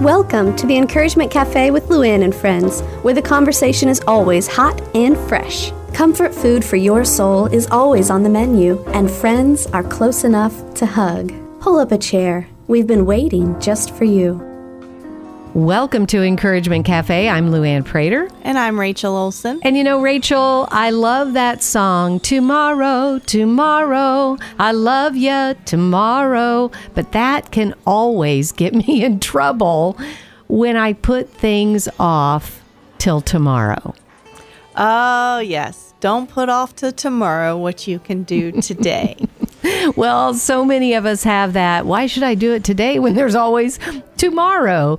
Welcome to the Encouragement Cafe with Luann and friends, where the conversation is always hot and fresh. Comfort food for your soul is always on the menu, and friends are close enough to hug. Pull up a chair. We've been waiting just for you. Welcome to Encouragement Cafe. I'm Luann Prater. And I'm Rachel Olson. And you know, Rachel, I love that song, Tomorrow, Tomorrow, I love ya tomorrow. But that can always get me in trouble when I put things off till tomorrow. Oh, yes. Don't put off to tomorrow what you can do today. well, so many of us have that. Why should I do it today when there's always tomorrow?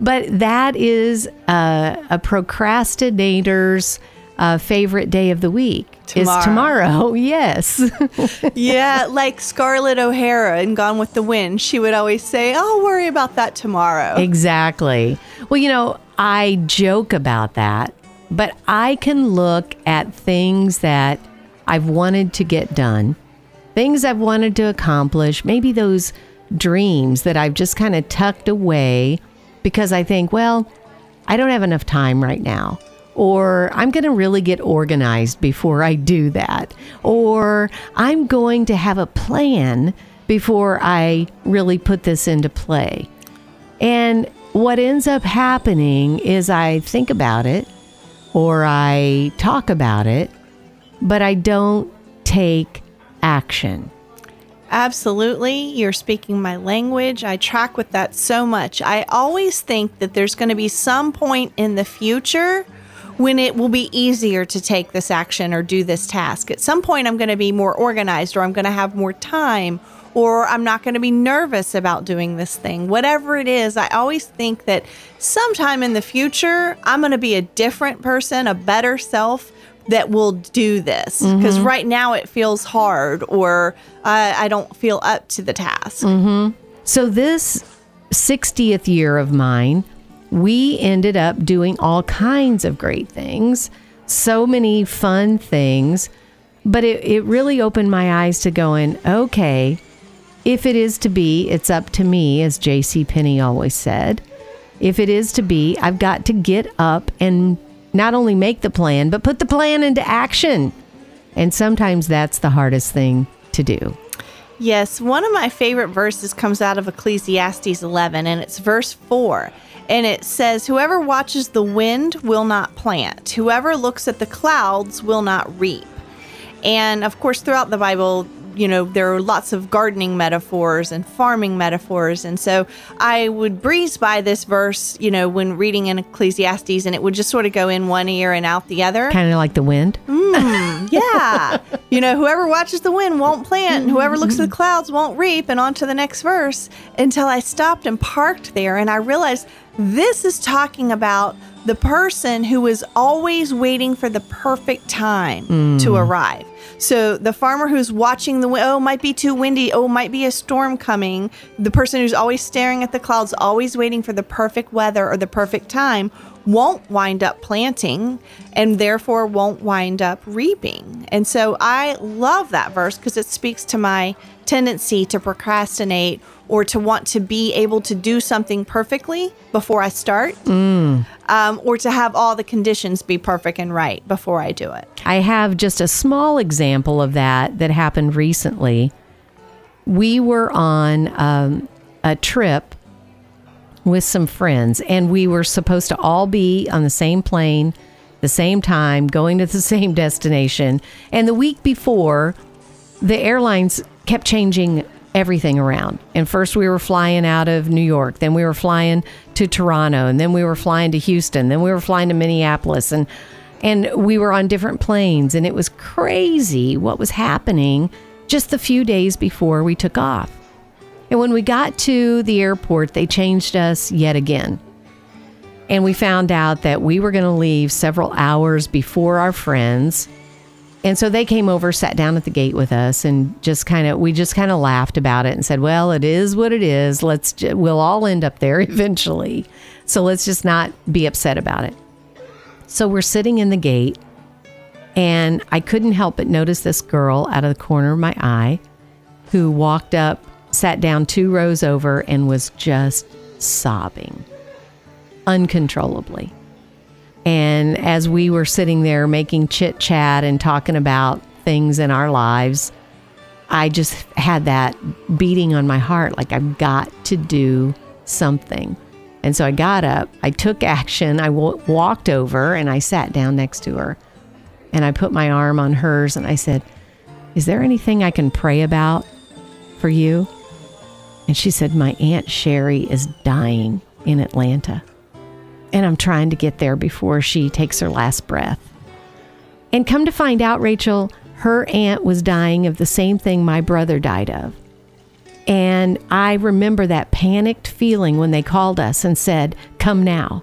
But that is uh, a procrastinator's uh, favorite day of the week. Tomorrow. Is tomorrow, yes. yeah, like Scarlett O'Hara in Gone with the Wind. She would always say, I'll worry about that tomorrow. Exactly. Well, you know, I joke about that, but I can look at things that I've wanted to get done, things I've wanted to accomplish, maybe those dreams that I've just kind of tucked away because I think, well, I don't have enough time right now. Or I'm going to really get organized before I do that. Or I'm going to have a plan before I really put this into play. And what ends up happening is I think about it or I talk about it, but I don't take action. Absolutely. You're speaking my language. I track with that so much. I always think that there's going to be some point in the future when it will be easier to take this action or do this task. At some point, I'm going to be more organized or I'm going to have more time or I'm not going to be nervous about doing this thing. Whatever it is, I always think that sometime in the future, I'm going to be a different person, a better self that will do this because mm-hmm. right now it feels hard or uh, I don't feel up to the task. Mm-hmm. So, this 60th year of mine, we ended up doing all kinds of great things, so many fun things. But it, it really opened my eyes to going, okay, if it is to be, it's up to me, as J.C. Penney always said. If it is to be, I've got to get up and not only make the plan, but put the plan into action. And sometimes that's the hardest thing to do. Yes, one of my favorite verses comes out of Ecclesiastes 11, and it's verse 4. And it says, Whoever watches the wind will not plant, whoever looks at the clouds will not reap. And of course, throughout the Bible, you know, there are lots of gardening metaphors and farming metaphors. And so I would breeze by this verse, you know, when reading in Ecclesiastes, and it would just sort of go in one ear and out the other. Kind of like the wind. Mm, yeah. you know, whoever watches the wind won't plant, and whoever looks at the clouds won't reap. And on to the next verse until I stopped and parked there, and I realized this is talking about the person who is always waiting for the perfect time mm. to arrive. So the farmer who's watching the oh might be too windy, oh might be a storm coming. The person who's always staring at the clouds, always waiting for the perfect weather or the perfect time, won't wind up planting and therefore won't wind up reaping. And so I love that verse because it speaks to my tendency to procrastinate or to want to be able to do something perfectly before I start, mm. um, or to have all the conditions be perfect and right before I do it. I have just a small example of that that happened recently. We were on um, a trip with some friends, and we were supposed to all be on the same plane, the same time, going to the same destination. And the week before, the airlines kept changing everything around. And first we were flying out of New York, then we were flying to Toronto, and then we were flying to Houston, then we were flying to Minneapolis and and we were on different planes and it was crazy what was happening just the few days before we took off. And when we got to the airport, they changed us yet again. And we found out that we were going to leave several hours before our friends and so they came over, sat down at the gate with us, and just kind of we just kind of laughed about it and said, "Well, it is what it is. Let's we'll all end up there eventually. So let's just not be upset about it." So we're sitting in the gate, and I couldn't help but notice this girl out of the corner of my eye, who walked up, sat down two rows over, and was just sobbing. uncontrollably. And as we were sitting there making chit chat and talking about things in our lives, I just had that beating on my heart like I've got to do something. And so I got up, I took action, I w- walked over and I sat down next to her. And I put my arm on hers and I said, Is there anything I can pray about for you? And she said, My Aunt Sherry is dying in Atlanta. And I'm trying to get there before she takes her last breath. And come to find out, Rachel, her aunt was dying of the same thing my brother died of. And I remember that panicked feeling when they called us and said, Come now.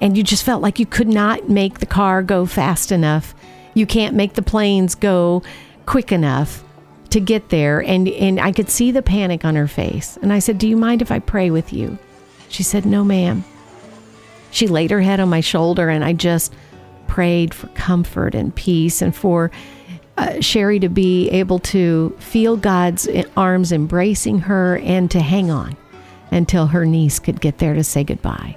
And you just felt like you could not make the car go fast enough. You can't make the planes go quick enough to get there. And, and I could see the panic on her face. And I said, Do you mind if I pray with you? She said, No, ma'am. She laid her head on my shoulder, and I just prayed for comfort and peace and for uh, Sherry to be able to feel God's arms embracing her and to hang on until her niece could get there to say goodbye.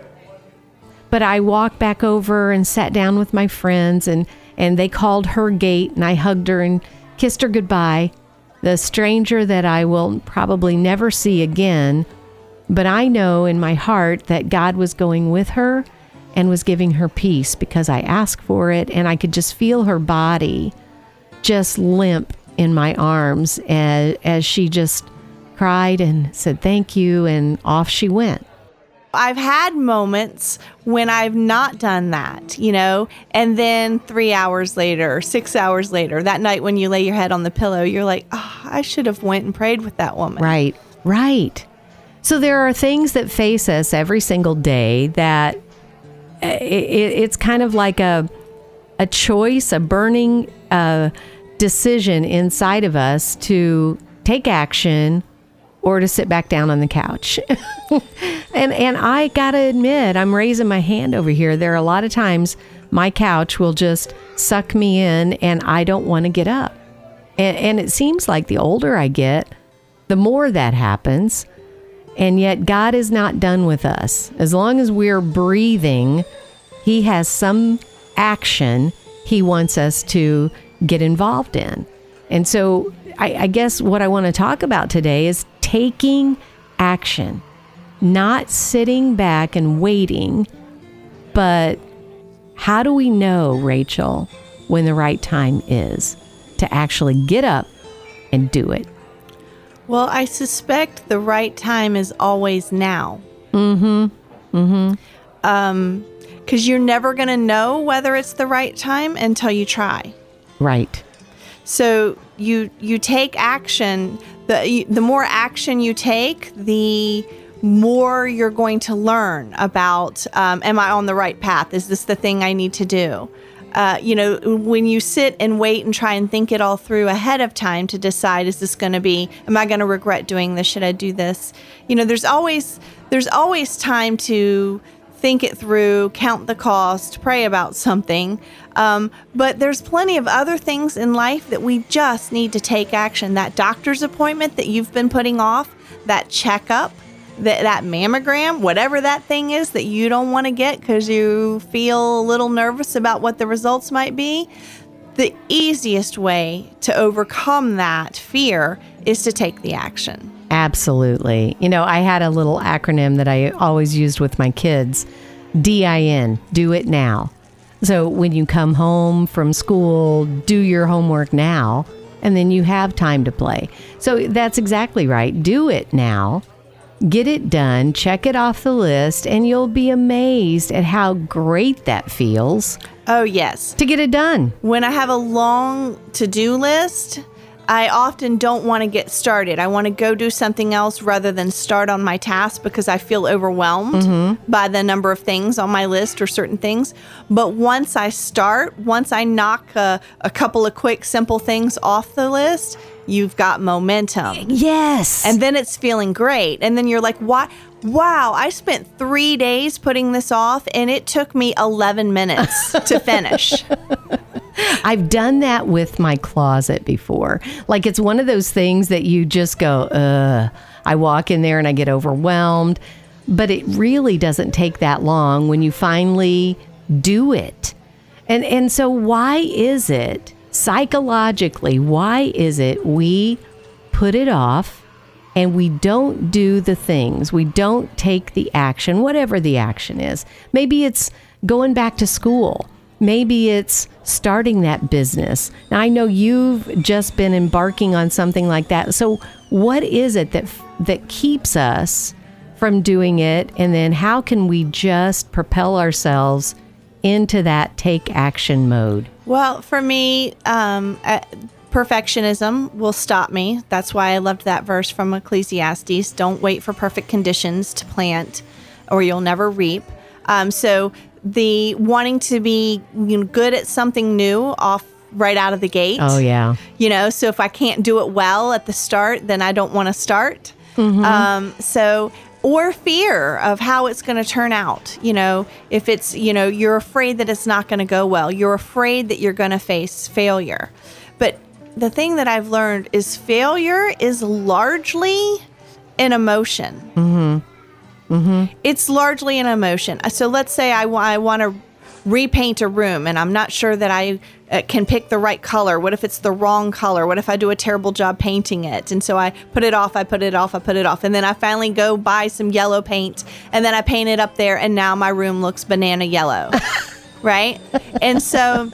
But I walked back over and sat down with my friends, and, and they called her gate, and I hugged her and kissed her goodbye. The stranger that I will probably never see again, but I know in my heart that God was going with her and was giving her peace because I asked for it, and I could just feel her body just limp in my arms as, as she just cried and said thank you, and off she went. I've had moments when I've not done that, you know, and then three hours later, six hours later, that night when you lay your head on the pillow, you're like, oh, I should have went and prayed with that woman. Right, right. So there are things that face us every single day that uh, it, it's kind of like a a choice, a burning uh, decision inside of us to take action or to sit back down on the couch. and and I got to admit, I'm raising my hand over here. There are a lot of times my couch will just suck me in and I don't want to get up. And, and it seems like the older I get, the more that happens. And yet, God is not done with us. As long as we're breathing, He has some action He wants us to get involved in. And so, I, I guess what I want to talk about today is taking action, not sitting back and waiting, but how do we know, Rachel, when the right time is to actually get up and do it? Well, I suspect the right time is always now. Mm-hmm. Mm-hmm. Um, because you're never going to know whether it's the right time until you try. Right. So you you take action. The the more action you take, the more you're going to learn about. Um, am I on the right path? Is this the thing I need to do? Uh, you know, when you sit and wait and try and think it all through ahead of time to decide, is this going to be, am I going to regret doing this? Should I do this? You know, there's always, there's always time to think it through, count the cost, pray about something. Um, but there's plenty of other things in life that we just need to take action. That doctor's appointment that you've been putting off, that checkup, that, that mammogram, whatever that thing is that you don't want to get because you feel a little nervous about what the results might be, the easiest way to overcome that fear is to take the action. Absolutely. You know, I had a little acronym that I always used with my kids DIN, do it now. So when you come home from school, do your homework now, and then you have time to play. So that's exactly right. Do it now Get it done, check it off the list, and you'll be amazed at how great that feels. Oh, yes. To get it done. When I have a long to do list, I often don't want to get started. I want to go do something else rather than start on my task because I feel overwhelmed mm-hmm. by the number of things on my list or certain things. But once I start, once I knock a, a couple of quick, simple things off the list, you've got momentum. Yes. And then it's feeling great. And then you're like, "What? Wow, I spent 3 days putting this off and it took me 11 minutes to finish." I've done that with my closet before. Like it's one of those things that you just go, "Uh, I walk in there and I get overwhelmed." but it really doesn't take that long when you finally do it. And and so why is it psychologically why is it we put it off and we don't do the things. We don't take the action whatever the action is. Maybe it's going back to school. Maybe it's starting that business. Now I know you've just been embarking on something like that. So what is it that that keeps us from doing it and then how can we just propel ourselves into that take action mode? Well, for me, um, uh, perfectionism will stop me. That's why I loved that verse from Ecclesiastes don't wait for perfect conditions to plant, or you'll never reap. Um, so, the wanting to be you know, good at something new off right out of the gate. Oh, yeah. You know, so if I can't do it well at the start, then I don't want to start. Mm-hmm. Um, so, or fear of how it's going to turn out. You know, if it's, you know, you're afraid that it's not going to go well, you're afraid that you're going to face failure. But the thing that I've learned is failure is largely an emotion. Mm-hmm. Mm-hmm. It's largely an emotion. So let's say I, I want to repaint a room and I'm not sure that I uh, can pick the right color. What if it's the wrong color? What if I do a terrible job painting it? And so I put it off, I put it off, I put it off. And then I finally go buy some yellow paint and then I paint it up there and now my room looks banana yellow. right? And so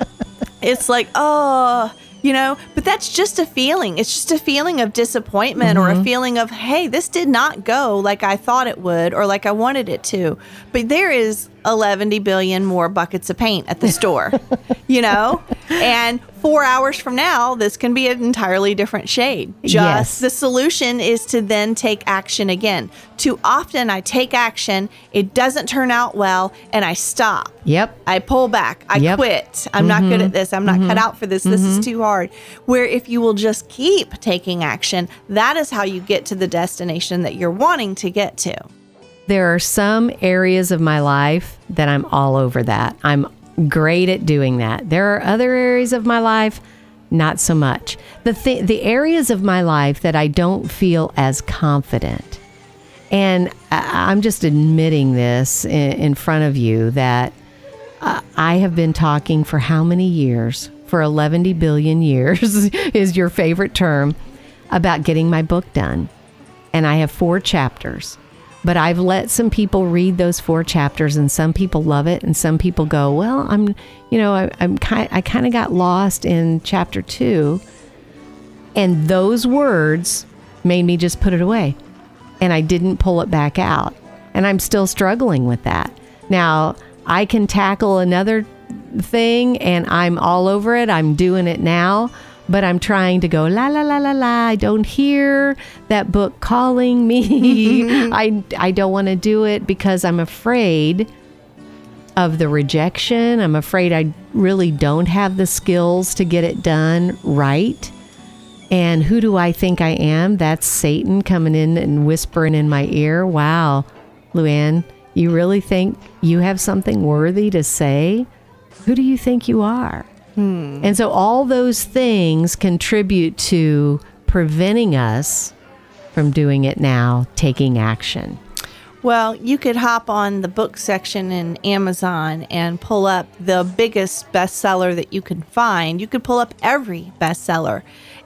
it's like, oh, you know, but that's just a feeling. It's just a feeling of disappointment mm-hmm. or a feeling of, hey, this did not go like I thought it would or like I wanted it to. But there is 11 billion more buckets of paint at the store, you know? And four hours from now, this can be an entirely different shade. Just yes. the solution is to then take action again. Too often, I take action, it doesn't turn out well, and I stop. Yep. I pull back. I Yep. quit. I'm not good at mm-hmm. this. I'm not cut mm-hmm. out for this. This is mm-hmm. too hard. Where if you will just keep taking action, that is how you get to the destination that you're wanting to get to. There are some areas of my life that I'm all over that. I'm great at doing that. There are other areas of my life not so much. The th- the areas of my life that I don't feel as confident. And I- I'm just admitting this in, in front of you that uh, I have been talking for how many years? For 11 billion years is your favorite term about getting my book done. And I have four chapters. But I've let some people read those four chapters, and some people love it, and some people go, "Well, I'm, you know, I, I'm kind, I kind of got lost in chapter two, and those words made me just put it away, and I didn't pull it back out, and I'm still struggling with that. Now I can tackle another thing, and I'm all over it. I'm doing it now." But I'm trying to go la la la la la. I don't hear that book calling me. I I don't want to do it because I'm afraid of the rejection. I'm afraid I really don't have the skills to get it done right. And who do I think I am? That's Satan coming in and whispering in my ear. Wow, Luann, you really think you have something worthy to say? Who do you think you are? Hmm. And so all those things contribute to preventing us from doing it now, taking action. Well, you could hop on the book section in Amazon and pull up the biggest bestseller that you can find. You could pull up every bestseller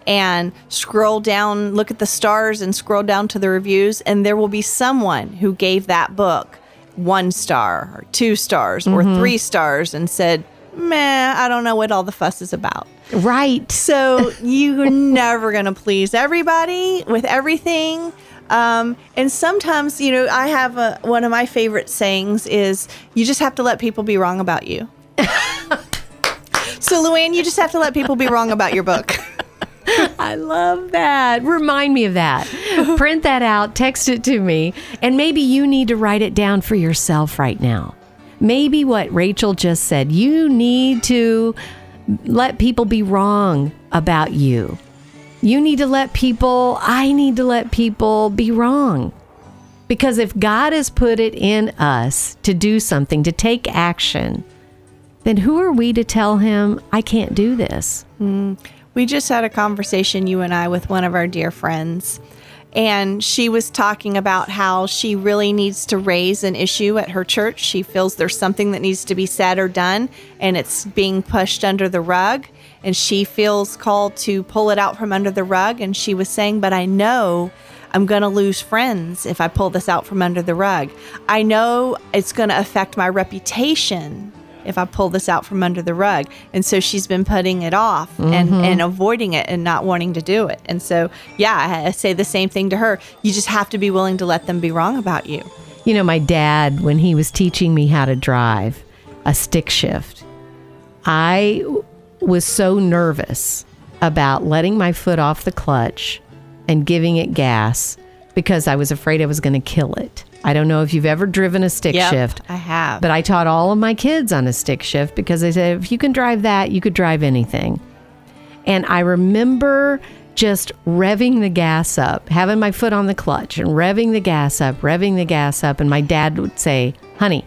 and scroll down, look at the stars and scroll down to the reviews, and there will be someone who gave that book one star or two stars or mm-hmm. three stars and said, Meh, I don't know what all the fuss is about. Right. So you're never going to please everybody with everything. Um, and sometimes, you know, I have a, one of my favorite sayings is you just have to let people be wrong about you. so, Luann, you just have to let people be wrong about your book. I love that. Remind me of that. Print that out, text it to me, and maybe you need to write it down for yourself right now. Maybe what Rachel just said, you need to let people be wrong about you. You need to let people, I need to let people be wrong. Because if God has put it in us to do something, to take action, then who are we to tell him, I can't do this? Mm. We just had a conversation, you and I, with one of our dear friends. And she was talking about how she really needs to raise an issue at her church. She feels there's something that needs to be said or done, and it's being pushed under the rug. And she feels called to pull it out from under the rug. And she was saying, But I know I'm going to lose friends if I pull this out from under the rug. I know it's going to affect my reputation if I pull this out from under the rug. And so she's been putting it off and, mm-hmm. and avoiding it and not wanting to do it. And so, yeah, I, I say the same thing to her. You just have to be willing to let them be wrong about you. You know, my dad, when he was teaching me how to drive a stick shift, I was so nervous about letting my foot off the clutch and giving it gas because I was afraid I was going to kill it. I don't know if you've ever driven a stick Yep, shift. I have. But I taught all of my kids on a stick shift because they said, if you can drive that, you could drive anything. And I remember just revving the gas up, having my foot on the clutch and revving the gas up, revving the gas up. And my dad would say, honey,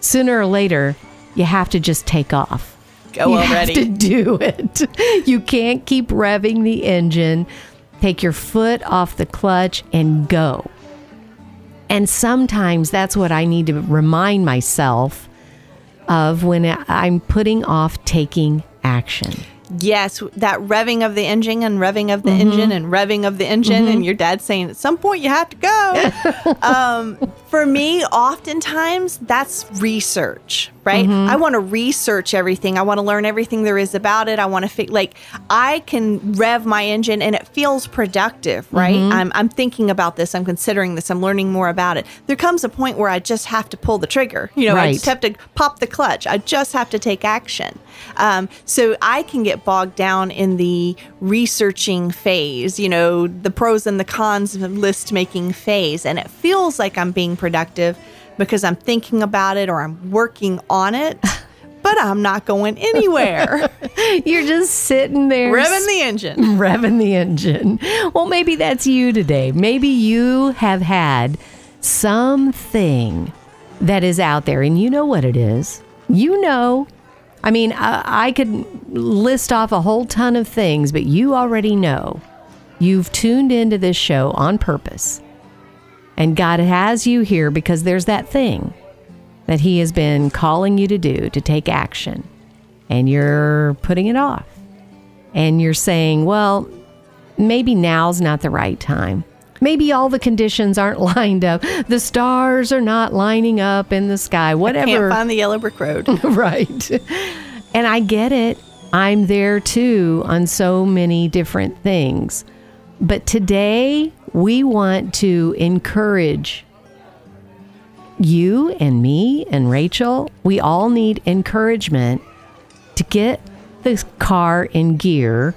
sooner or later, you have to just take off. Go you already. have to do it. You can't keep revving the engine. Take your foot off the clutch and go. And sometimes that's what I need to remind myself of when I'm putting off taking action. Yes, that revving of the engine and revving of the Mm-hmm. engine and revving of the engine, and your dad saying, at some point you have to go. um, for me, oftentimes that's research, right? Mm-hmm. I want to research everything. I want to learn everything there is about it. I want to fi- like I can rev my engine and it feels productive, right? Mm-hmm. I'm, I'm thinking about this. I'm considering this. I'm learning more about it. There comes a point where I just have to pull the trigger. You know, I just have to pop the clutch. I just have to take action. Um, so I can get bogged down in the researching phase, you know, the pros and the cons list making phase. And it feels like I'm being productive because I'm thinking about it or I'm working on it, but I'm not going anywhere. You're just sitting there Revving the engine. revving the engine. Well, maybe that's you today. Maybe you have had something that is out there and you know what it is. You know. I mean, I, I could list off a whole ton of things, but you already know. You've tuned into this show on purpose. And God has you here because there's that thing that He has been calling you to do to take action. And you're putting it off and you're saying, well, maybe now's not the right time. Maybe all the conditions aren't lined up. The stars are not lining up in the sky, Whatever." Can't whatever. find the yellow brick road. right. And I get it. I'm there too on so many different things. But today, we want to encourage you and me and Rachel. We all need encouragement to get this car in gear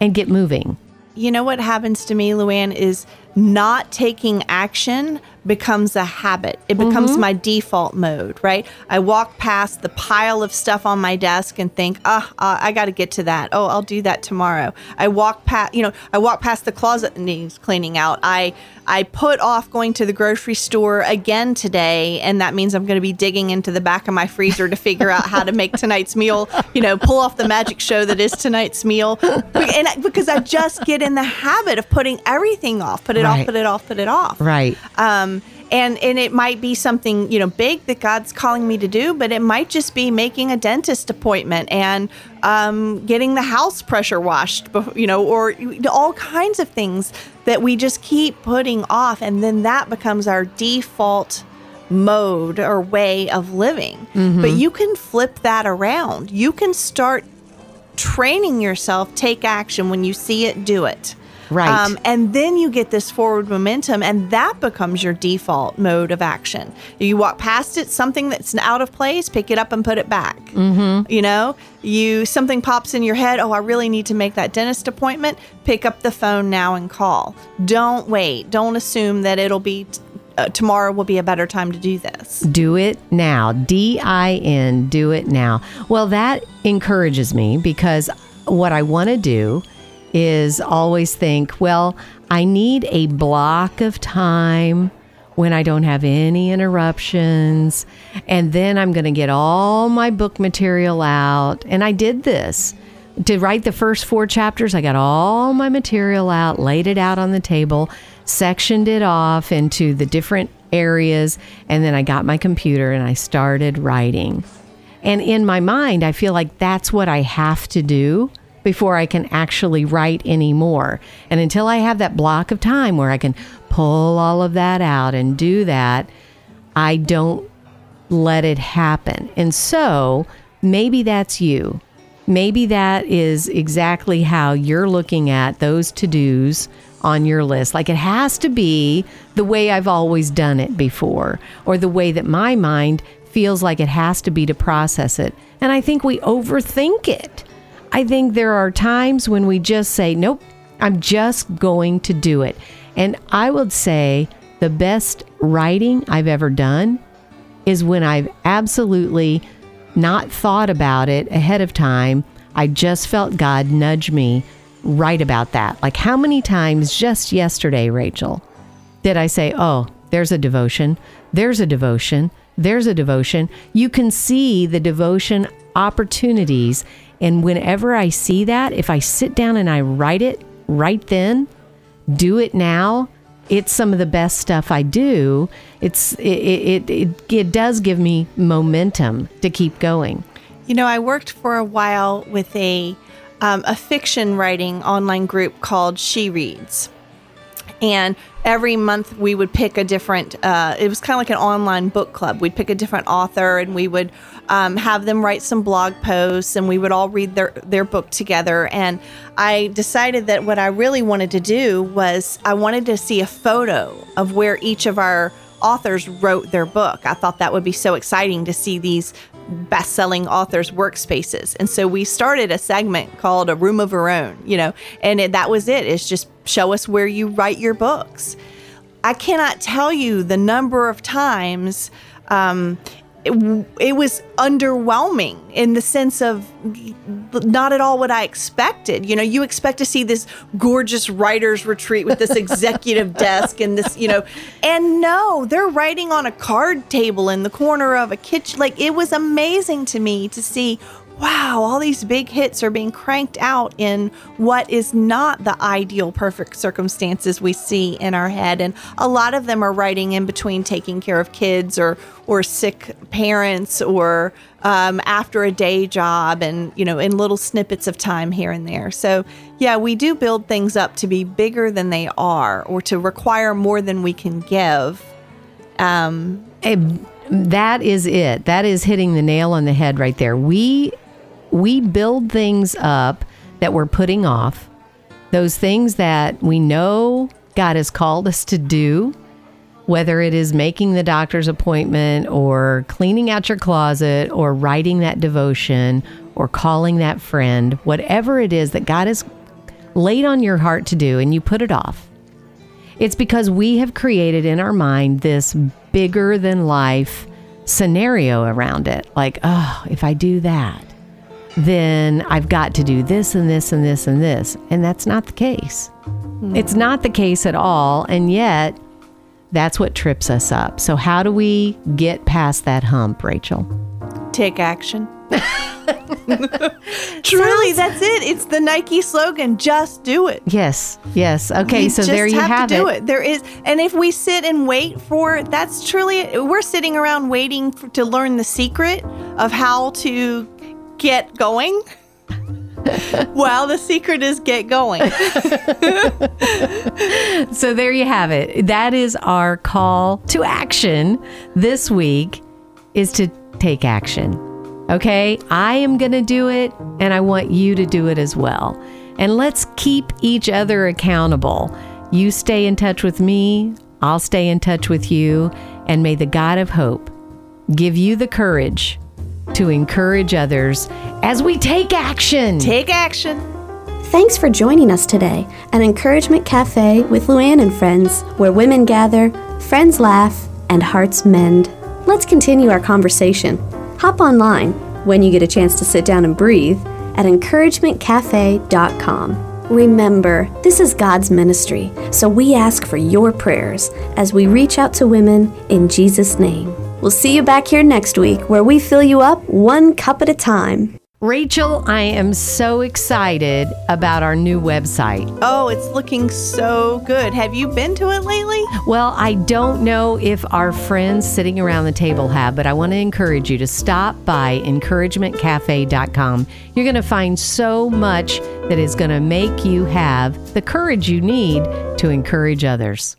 and get moving. You know what happens to me, Luann, is not taking action becomes a habit. It becomes my default mode, right? I walk past the pile of stuff on my desk and think, ah, uh, I got to get to that. Oh, I'll do that tomorrow. I walk past, you know, I walk past the closet that needs cleaning out. I I put off going to the grocery store again today, and that means I'm going to be digging into the back of my freezer to figure out how to make tonight's meal. You know, pull off the magic show that is tonight's meal, and I- because I just get in the habit of putting everything off, put it Right. off, put it off, put it off. Right. Um, and and it might be something you know big that God's calling me to do, but it might just be making a dentist appointment and um, getting the house pressure washed, you know, or all kinds of things that we just keep putting off, and then that becomes our default mode or way of living. But you can flip that around. You can start training yourself, take action when you see it, do it. Um, Right. and then you get this forward momentum, and that becomes your default mode of action. You walk past it, something that's out of place, pick it up and put it back. Mm-hmm. You know, you something pops in your head. Oh, I really need to make that dentist appointment. Pick up the phone now and call. Don't wait. Don't assume that it'll be uh, tomorrow will be a better time to do this. Do it now. D I N, do it now. Well, that encourages me because what I want to do is always think, well, I need a block of time when I don't have any interruptions. And then I'm going to get all my book material out. And I did this to write the first four chapters, I got all my material out, laid it out on the table, sectioned it off into the different areas, and then I got my computer and I started writing. And in my mind, I feel like that's what I have to do before I can actually write anymore. And until I have that block of time where I can pull all of that out and do that, I don't let it happen. And so maybe that's you. Maybe that is exactly how you're looking at those to dos on your list. Like it has to be the way I've always done it before, or the way that my mind feels like it has to be to process it. And I think we overthink it. I think there are times when we just say, nope, I'm just going to do it. And I would say the best writing I've ever done is when I've absolutely not thought about it ahead of time. I just felt God nudge me right about that. Like, how many times just yesterday, Rachel, did I say, Oh, there's a devotion, there's a devotion, there's a devotion? You can see the devotion opportunities. And whenever I see that, if I sit down and I write it right then, do it now, it's some of the best stuff I do. It's it it, it, it does give me momentum to keep going. You know, I worked for a while with a um, a fiction writing online group called She Reads, and every month we would pick a different. Uh, it was kind of like an online book club. We'd pick a different author, and we would um, have them write some blog posts, and we would all read their their book together. And I decided that what I really wanted to do was I wanted to see a photo of where each of our authors wrote their book. I thought that would be so exciting to see these best-selling authors workspaces. And so we started a segment called a room of our own you know and it, that was it. It's just show us where you write your books. I cannot tell you the number of times um, it, it, was underwhelming in the sense of not at all what I expected. You know, you expect to see this gorgeous writer's retreat with this executive desk and this, you know, and no, they're writing on a card table in the corner of a kitchen. Like it was amazing to me to see wow, all these big hits are being cranked out in what is not the ideal perfect circumstances we see in our head. And a lot of them are writing in between taking care of kids or or sick parents or um, after a day job and you know in little snippets of time here and there. So yeah, we do build things up to be bigger than they are or to require more than we can give. Um, that is it. That is hitting the nail on the head right there. We we build things up that we're putting off, those things that we know God has called us to do, whether it is making the doctor's appointment or cleaning out your closet or writing that devotion or calling that friend, whatever it is that God has laid on your heart to do and you put it off. It's because we have created in our mind this bigger than life scenario around it. Like, oh, if I do that, then I've got to do this and this and this and this. And that's not the case. No. It's not the case at all. And yet, that's what trips us up. So, how do we get past that hump, Rachel? Take action. Truly, that's it. It's the Nike slogan. Just do it. Yes, yes. Okay, we so there you have, have to do it. There is, and if we sit and wait for, that's truly. We're sitting around waiting for, to learn the secret of how to get going. well, the secret is get going. so there you have it. That is our call to action this week is to take action. Okay? I am going to do it and I want you to do it as well. And let's keep each other accountable. You stay in touch with me, I'll stay in touch with you, and may the God of hope give you the courage to encourage others as we take action. Take action. Thanks for joining us today at Encouragement Cafe with Luann and friends, where women gather, friends laugh, and hearts mend. Let's continue our conversation. Hop online when you get a chance to sit down and breathe at encouragementcafe.com. Remember, this is God's ministry, so we ask for your prayers as we reach out to women in Jesus' name. We'll see you back here next week where we fill you up one cup at a time. Rachel, I am so excited about our new website. Oh, it's looking so good. Have you been to it lately? Well, I don't know if our friends sitting around the table have, but I want to encourage you to stop by encouragementcafe.com. You're going to find so much that is going to make you have the courage you need to encourage others.